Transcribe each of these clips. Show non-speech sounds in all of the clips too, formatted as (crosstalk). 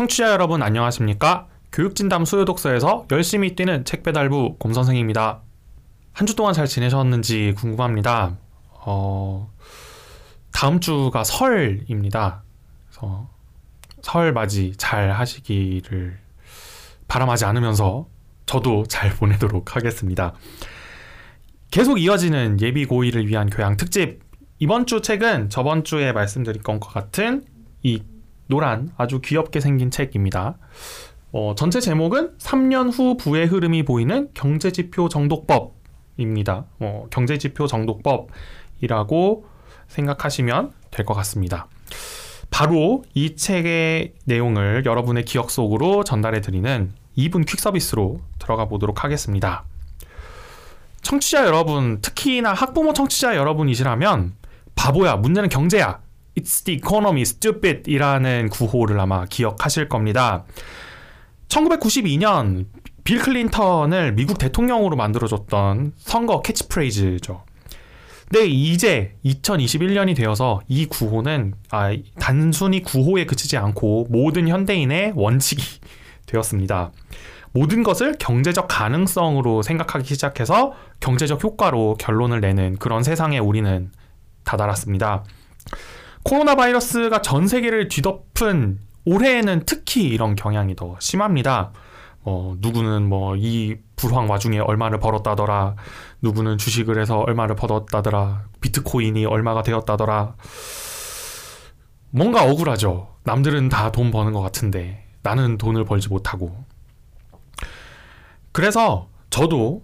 청취자 여러분 안녕하십니까? 교육진담 수요독서에서 열심히 뛰는 책배달부 곰선생입니다. 한 주 동안 잘 지내셨는지 궁금합니다. 어, 다음 주가 설입니다. 그래서 설 맞이 잘 하시기를 바람하지 않으면서 저도 잘 보내도록 하겠습니다. 계속 이어지는 예비 고의를 위한 교양 특집 이번 주 책은 저번 주에 말씀드린 것과 같은 이 노란 아주 귀엽게 생긴 책입니다. 어, 전체 제목은 3년 후 부의 흐름이 보이는 경제지표 정독법입니다. 어, 경제지표 정독법이라고 생각하시면 될 것 같습니다. 바로 이 책의 내용을 여러분의 기억 속으로 전달해 드리는 2분 퀵 서비스로 들어가 보도록 하겠습니다. 청취자 여러분, 특히나 학부모 청취자 여러분이시라면 바보야, 문제는 경제야. It's the economy, stupid 이라는 구호를 아마 기억하실 겁니다. 1992년 빌 클린턴을 미국 대통령으로 만들어줬던 선거 캐치프레이즈죠. 근데 이제 2021년이 되어서 이 구호는 아, 단순히 구호에 그치지 않고 모든 현대인의 원칙이 (laughs) 되었습니다. 모든 것을 경제적 가능성으로 생각하기 시작해서 경제적 효과로 결론을 내는 그런 세상에 우리는 다다랐습니다. 코로나 바이러스가 전 세계를 뒤덮은 올해에는 특히 이런 경향이 더 심합니다. 뭐 누구는 뭐 이 불황 와중에 얼마를 벌었다더라. 누구는 주식을 해서 얼마를 벌었다더라. 비트코인이 얼마가 되었다더라. 뭔가 억울하죠. 남들은 다 돈 버는 것 같은데 나는 돈을 벌지 못하고. 그래서 저도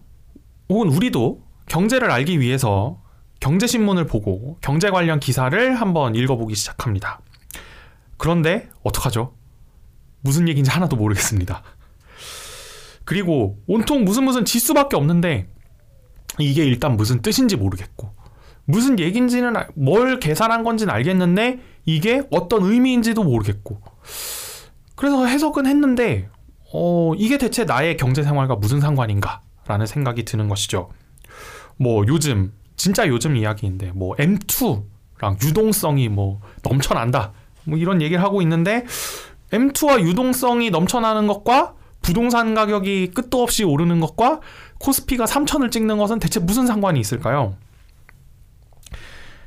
혹은 우리도 경제를 알기 위해서 경제신문을 보고 경제 관련 기사를 한번 읽어보기 시작합니다. 그런데 어떡하죠? 무슨 얘기인지 하나도 모르겠습니다. 그리고 온통 무슨 무슨 지수밖에 없는데 이게 일단 무슨 뜻인지 모르겠고 무슨 얘기인지는 뭘 계산한 건지는 알겠는데 이게 어떤 의미인지도 모르겠고 그래서 해석은 했는데 어 이게 대체 나의 경제 생활과 무슨 상관인가 라는 생각이 드는 것이죠. 뭐 요즘 진짜 요즘 이야기인데 뭐 M2랑 유동성이 뭐 넘쳐난다. 뭐 이런 얘기를 하고 있는데 M2와 유동성이 넘쳐나는 것과 부동산 가격이 끝도 없이 오르는 것과 코스피가 3천을 찍는 것은 대체 무슨 상관이 있을까요?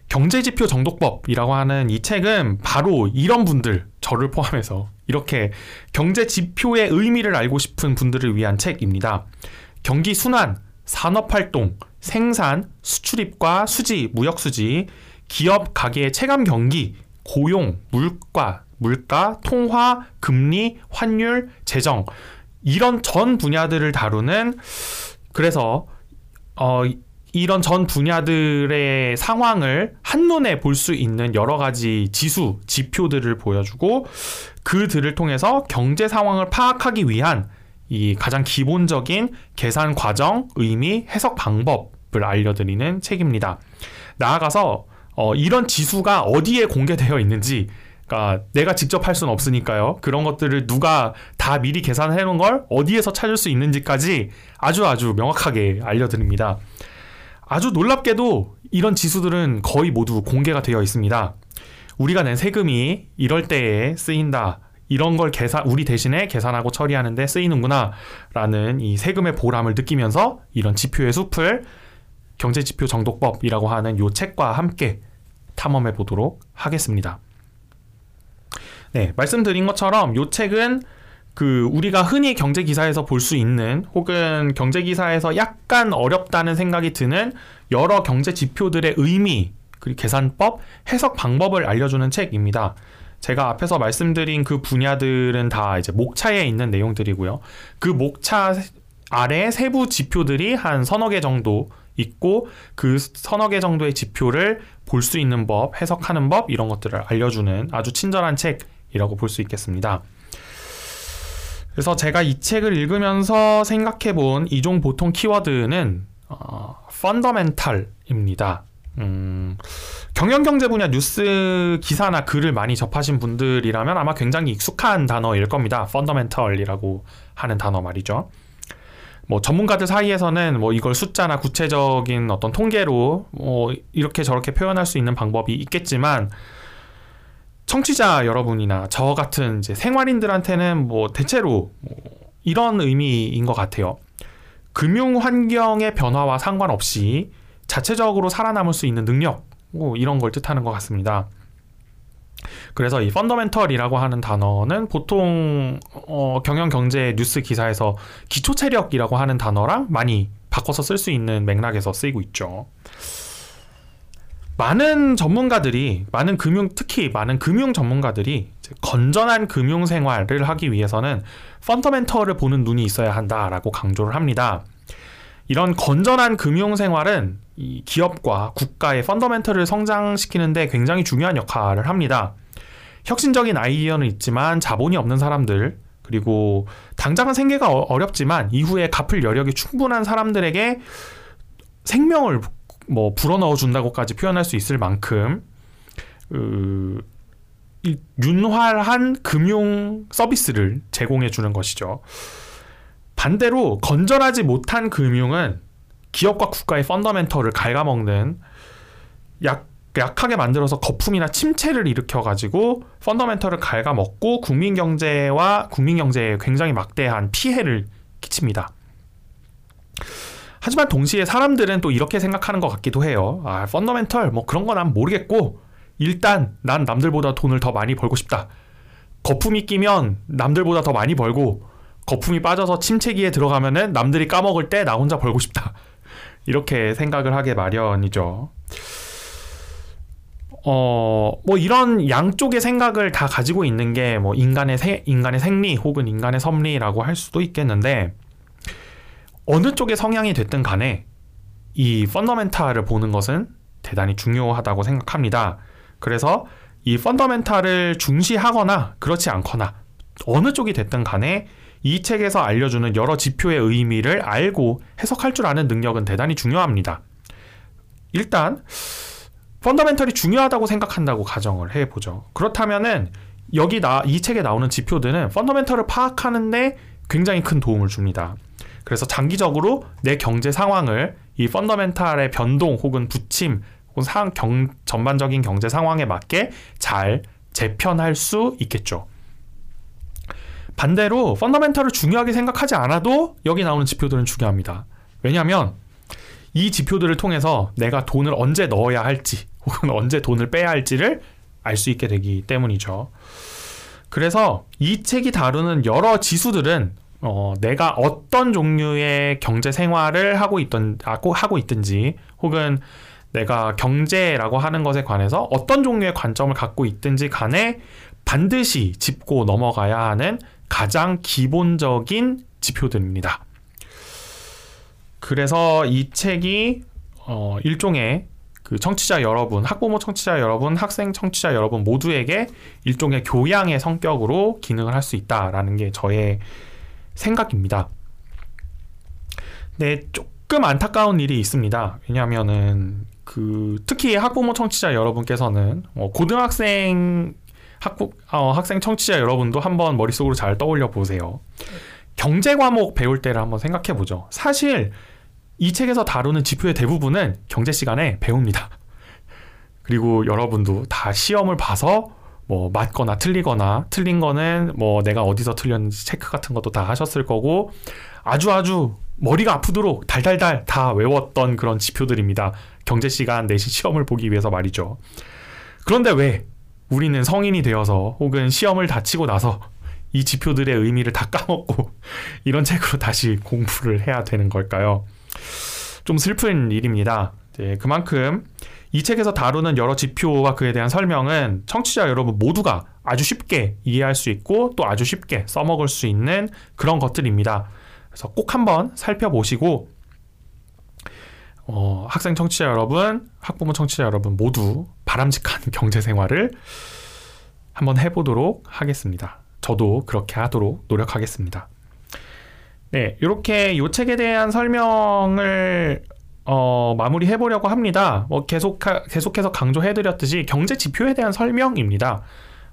경제지표 정독법이라고 하는 이 책은 바로 이런 분들, 저를 포함해서 이렇게 경제지표의 의미를 알고 싶은 분들을 위한 책입니다. 경기 순환, 산업활동, 생산, 수출입과 수지, 무역수지, 기업 가계의 체감 경기, 고용, 물가, 물가, 통화, 금리, 환율, 재정. 이런 전 분야들을 다루는 그래서 어 이런 전 분야들의 상황을 한눈에 볼 수 있는 여러 가지 지수, 지표들을 보여주고 그들을 통해서 경제 상황을 파악하기 위한 이 가장 기본적인 계산 과정, 의미, 해석 방법을 알려드리는 책입니다. 나아가서 어, 이런 지수가 어디에 공개되어 있는지 그러니까 내가 직접 할 수는 없으니까요. 그런 것들을 누가 다 미리 계산해 놓은 걸 어디에서 찾을 수 있는지까지 아주 아주 명확하게 알려드립니다. 아주 놀랍게도 이런 지수들은 거의 모두 공개가 되어 있습니다. 우리가 낸 세금이 이럴 때에 쓰인다. 이런 걸 계산, 우리 대신에 계산하고 처리하는데 쓰이는구나. 라는 이 세금의 보람을 느끼면서 이런 지표의 숲을 경제 지표 정독법이라고 하는 요 책과 함께 탐험해 보도록 하겠습니다. 네, 말씀드린 것처럼 요 책은 그 우리가 흔히 경제 기사에서 볼 수 있는 혹은 경제 기사에서 약간 어렵다는 생각이 드는 여러 경제 지표들의 의미 그리고 계산법, 해석 방법을 알려주는 책입니다. 제가 앞에서 말씀드린 그 분야들은 다 이제 목차에 있는 내용들이고요. 그 목차 아래 세부 지표들이 한 서너 개 정도 있고 그 서너 개 정도의 지표를 볼 수 있는 법, 해석하는 법 이런 것들을 알려주는 아주 친절한 책이라고 볼 수 있겠습니다. 그래서 제가 이 책을 읽으면서 생각해 본 이종 보통 키워드는 어, 펀더멘탈입니다. 음, 경영경제 분야 뉴스 기사나 글을 많이 접하신 분들이라면 아마 굉장히 익숙한 단어일 겁니다. 펀더멘털이라고 하는 단어 말이죠. 뭐 전문가들 사이에서는 뭐 이걸 숫자나 구체적인 어떤 통계로 뭐 이렇게 저렇게 표현할 수 있는 방법이 있겠지만 청취자 여러분이나 저 같은 이제 생활인들한테는 뭐 대체로 뭐 이런 의미인 것 같아요. 금융 환경의 변화와 상관없이 자체적으로 살아남을 수 있는 능력, 뭐 이런 걸 뜻하는 것 같습니다. 그래서 이 펀더멘털이라고 하는 단어는 보통 어, 경영 경제 뉴스 기사에서 기초 체력이라고 하는 단어랑 많이 바꿔서 쓸 수 있는 맥락에서 쓰이고 있죠. 많은 전문가들이 많은 금융 특히 많은 금융 전문가들이 건전한 금융 생활을 하기 위해서는 펀더멘털을 보는 눈이 있어야 한다라고 강조를 합니다. 이런 건전한 금융 생활은 이 기업과 국가의 펀더멘털을 성장시키는데 굉장히 중요한 역할을 합니다. 혁신적인 아이디어는 있지만 자본이 없는 사람들 그리고 당장은 생계가 어, 어렵지만 이후에 갚을 여력이 충분한 사람들에게 생명을 뭐 불어넣어 준다고까지 표현할 수 있을 만큼 그 윤활한 금융 서비스를 제공해 주는 것이죠. 반대로 건전하지 못한 금융은 기업과 국가의 펀더멘털을 갉아먹는 약 약하게 만들어서 거품이나 침체를 일으켜 가지고 펀더멘털을 갉아먹고 국민 경제와 국민 경제에 굉장히 막대한 피해를 끼칩니다. 하지만 동시에 사람들은 또 이렇게 생각하는 것 같기도 해요. 아, 펀더멘털 뭐 그런 거 난 모르겠고 일단 난 남들보다 돈을 더 많이 벌고 싶다. 거품이 끼면 남들보다 더 많이 벌고 거품이 빠져서 침체기에 들어가면은 남들이 까먹을 때 나 혼자 벌고 싶다. 이렇게 생각을 하게 마련이죠. 어, 뭐 이런 양쪽의 생각을 다 가지고 있는 게 뭐 인간의 세, 인간의 생리 혹은 인간의 섭리라고 할 수도 있겠는데 어느 쪽의 성향이 됐든 간에 이 펀더멘탈을 보는 것은 대단히 중요하다고 생각합니다. 그래서 이 펀더멘탈을 중시하거나 그렇지 않거나 어느 쪽이 됐든 간에 이 책에서 알려주는 여러 지표의 의미를 알고 해석할 줄 아는 능력은 대단히 중요합니다. 일단 펀더멘털이 중요하다고 생각한다고 가정을 해보죠. 그렇다면은 여기 나 이 책에 나오는 지표들은 펀더멘털을 파악하는데 굉장히 큰 도움을 줍니다. 그래서 장기적으로 내 경제 상황을 이 펀더멘탈의 변동 혹은 부침 혹은 상, 경, 전반적인 경제 상황에 맞게 잘 재편할 수 있겠죠. 반대로 펀더멘털을 중요하게 생각하지 않아도 여기 나오는 지표들은 중요합니다. 왜냐하면 이 지표들을 통해서 내가 돈을 언제 넣어야 할지 혹은 언제 돈을 빼야 할지를 알 수 있게 되기 때문이죠. 그래서 이 책이 다루는 여러 지수들은 어, 내가 어떤 종류의 경제 생활을 하고 있던 하고 있든지 혹은 내가 경제라고 하는 것에 관해서 어떤 종류의 관점을 갖고 있든지 간에 반드시 짚고 넘어가야 하는 가장 기본적인 지표들입니다. 그래서 이 책이 어, 일종의 그 청취자 여러분, 학부모 청취자 여러분, 학생 청취자 여러분 모두에게 일종의 교양의 성격으로 기능을 할 수 있다라는 게 저의 생각입니다. 네, 조금 안타까운 일이 있습니다. 왜냐하면은 그 특히 학부모 청취자 여러분께서는 어, 고등학생 학부 어, 학생 청취자 여러분도 한번 머릿속으로 잘 떠올려 보세요. 경제 과목 배울 때를 한번 생각해 보죠. 사실 이 책에서 다루는 지표의 대부분은 경제 시간에 배웁니다. (laughs) 그리고 여러분도 다 시험을 봐서 뭐 맞거나 틀리거나 틀린 거는 뭐 내가 어디서 틀렸는지 체크 같은 것도 다 하셨을 거고 아주 아주 머리가 아프도록 달달달 다 외웠던 그런 지표들입니다. 경제 시간 내신 시험을 보기 위해서 말이죠. 그런데 왜 우리는 성인이 되어서 혹은 시험을 다 치고 나서 이 지표들의 의미를 다 까먹고 (laughs) 이런 책으로 다시 공부를 해야 되는 걸까요? 좀 슬픈 일입니다. 네, 그만큼 이 책에서 다루는 여러 지표와 그에 대한 설명은 청취자 여러분 모두가 아주 쉽게 이해할 수 있고 또 아주 쉽게 써먹을 수 있는 그런 것들입니다. 그래서 꼭 한번 살펴보시고 어, 학생 청취자 여러분, 학부모 청취자 여러분 모두 바람직한 경제 생활을 한번 해보도록 하겠습니다. 저도 그렇게 하도록 노력하겠습니다. 네, 이렇게 이 책에 대한 설명을 어, 마무리해 보려고 합니다. 뭐 계속 계속해서 강조해 드렸듯이 경제 지표에 대한 설명입니다.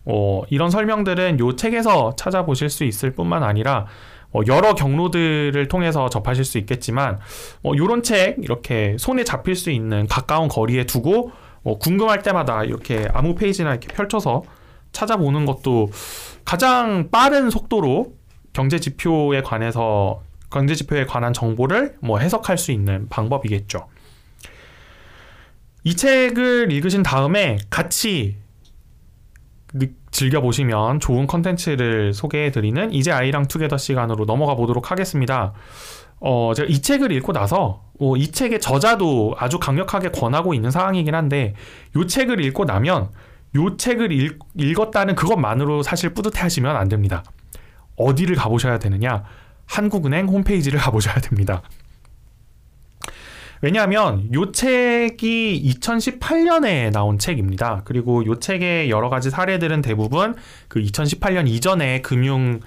어, 이런 설명들은 이 책에서 찾아보실 수 있을 뿐만 아니라 어, 여러 경로들을 통해서 접하실 수 있겠지만 어, 이런 책 이렇게 손에 잡힐 수 있는 가까운 거리에 두고 어, 궁금할 때마다 이렇게 아무 페이지나 이렇게 펼쳐서 찾아보는 것도 가장 빠른 속도로 경제 지표에 관해서 경제 지표에 관한 정보를 뭐 해석할 수 있는 방법이겠죠. 이 책을 읽으신 다음에 같이 즐겨 보시면 좋은 컨텐츠를 소개해 드리는 이제 아이랑 투게더 시간으로 넘어가 보도록 하겠습니다. 어, 제가 이 책을 읽고 나서 어, 이 책의 저자도 아주 강력하게 권하고 있는 상황이긴 한데 이 책을 읽고 나면 이 책을 읽, 읽었다는 그것만으로 사실 뿌듯해 하시면 안 됩니다. 어디를 가보셔야 되느냐? 한국은행 홈페이지를 가보셔야 됩니다. 왜냐하면 이 책이 2018년에 나온 책입니다. 그리고 이 책의 여러 가지 사례들은 대부분 그 2018년 이전에 금융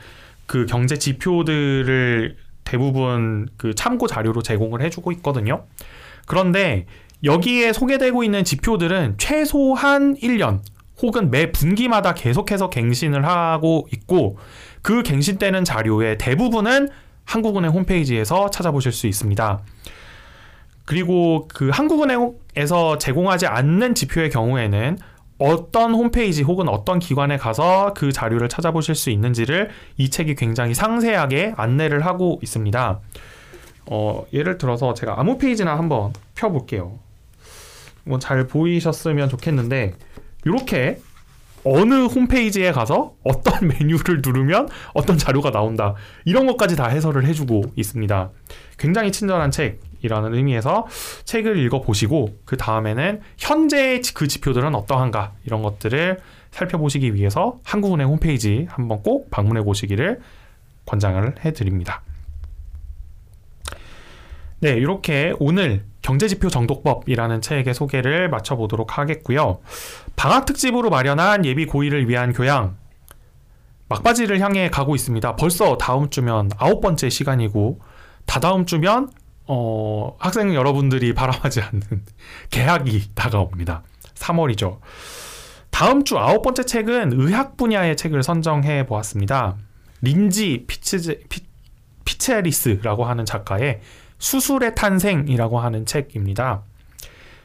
그 경제 지표들을 대부분 그 참고 자료로 제공을 해주고 있거든요. 그런데 여기에 소개되고 있는 지표들은 최소한 1년 혹은 매 분기마다 계속해서 갱신을 하고 있고 그 갱신되는 자료의 대부분은 한국은행 홈페이지에서 찾아보실 수 있습니다. 그리고 그 한국은행에서 제공하지 않는 지표의 경우에는 어떤 홈페이지 혹은 어떤 기관에 가서 그 자료를 찾아보실 수 있는지를 이 책이 굉장히 상세하게 안내를 하고 있습니다. 어, 예를 들어서 제가 아무 페이지나 한번 펴볼게요. 뭐 잘 보이셨으면 좋겠는데 이렇게 어느 홈페이지에 가서 어떤 (laughs) 메뉴를 누르면 어떤 자료가 나온다. 이런 것까지 다 해설을 해주고 있습니다. 굉장히 친절한 책이라는 의미에서 책을 읽어보시고 그 다음에는 현재 그 지표들은 어떠한가 이런 것들을 살펴보시기 위해서 한국은행 홈페이지 한번 꼭 방문해 보시기를 권장을 해드립니다. 네, 이렇게 오늘 경제지표 정독법이라는 책의 소개를 마쳐보도록 하겠고요. 방학 특집으로 마련한 예비 고의를 위한 교양 막바지를 향해 가고 있습니다. 벌써 다음 주면 아홉 번째 시간이고 다다음 주면 어, 학생 여러분들이 바라하지 않는 (laughs) 개학이 다가옵니다. 3월이죠. 다음 주 아홉 번째 책은 의학 분야의 책을 선정해 보았습니다. 린지 피츠, 피, 피체리스라고 하는 작가의 수술의 탄생이라고 하는 책입니다.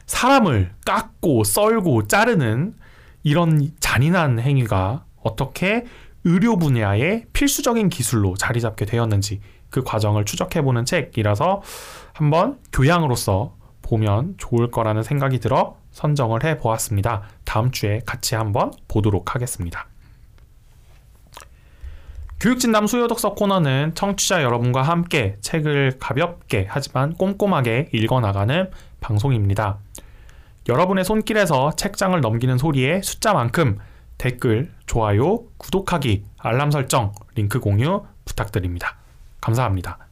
사람을 깎고 썰고 자르는 이런 잔인한 행위가 어떻게 의료 분야의 필수적인 기술로 자리 잡게 되었는지 그 과정을 추적해보는 책이라서 한번 교양으로서 보면 좋을 거라는 생각이 들어 선정을 해 보았습니다. 다음 주에 같이 한번 보도록 하겠습니다. 교육진담 수요독서 코너는 청취자 여러분과 함께 책을 가볍게 하지만 꼼꼼하게 읽어나가는 방송입니다. 여러분의 손길에서 책장을 넘기는 소리의 숫자만큼 댓글, 좋아요, 구독하기, 알람 설정, 링크 공유 부탁드립니다. 감사합니다.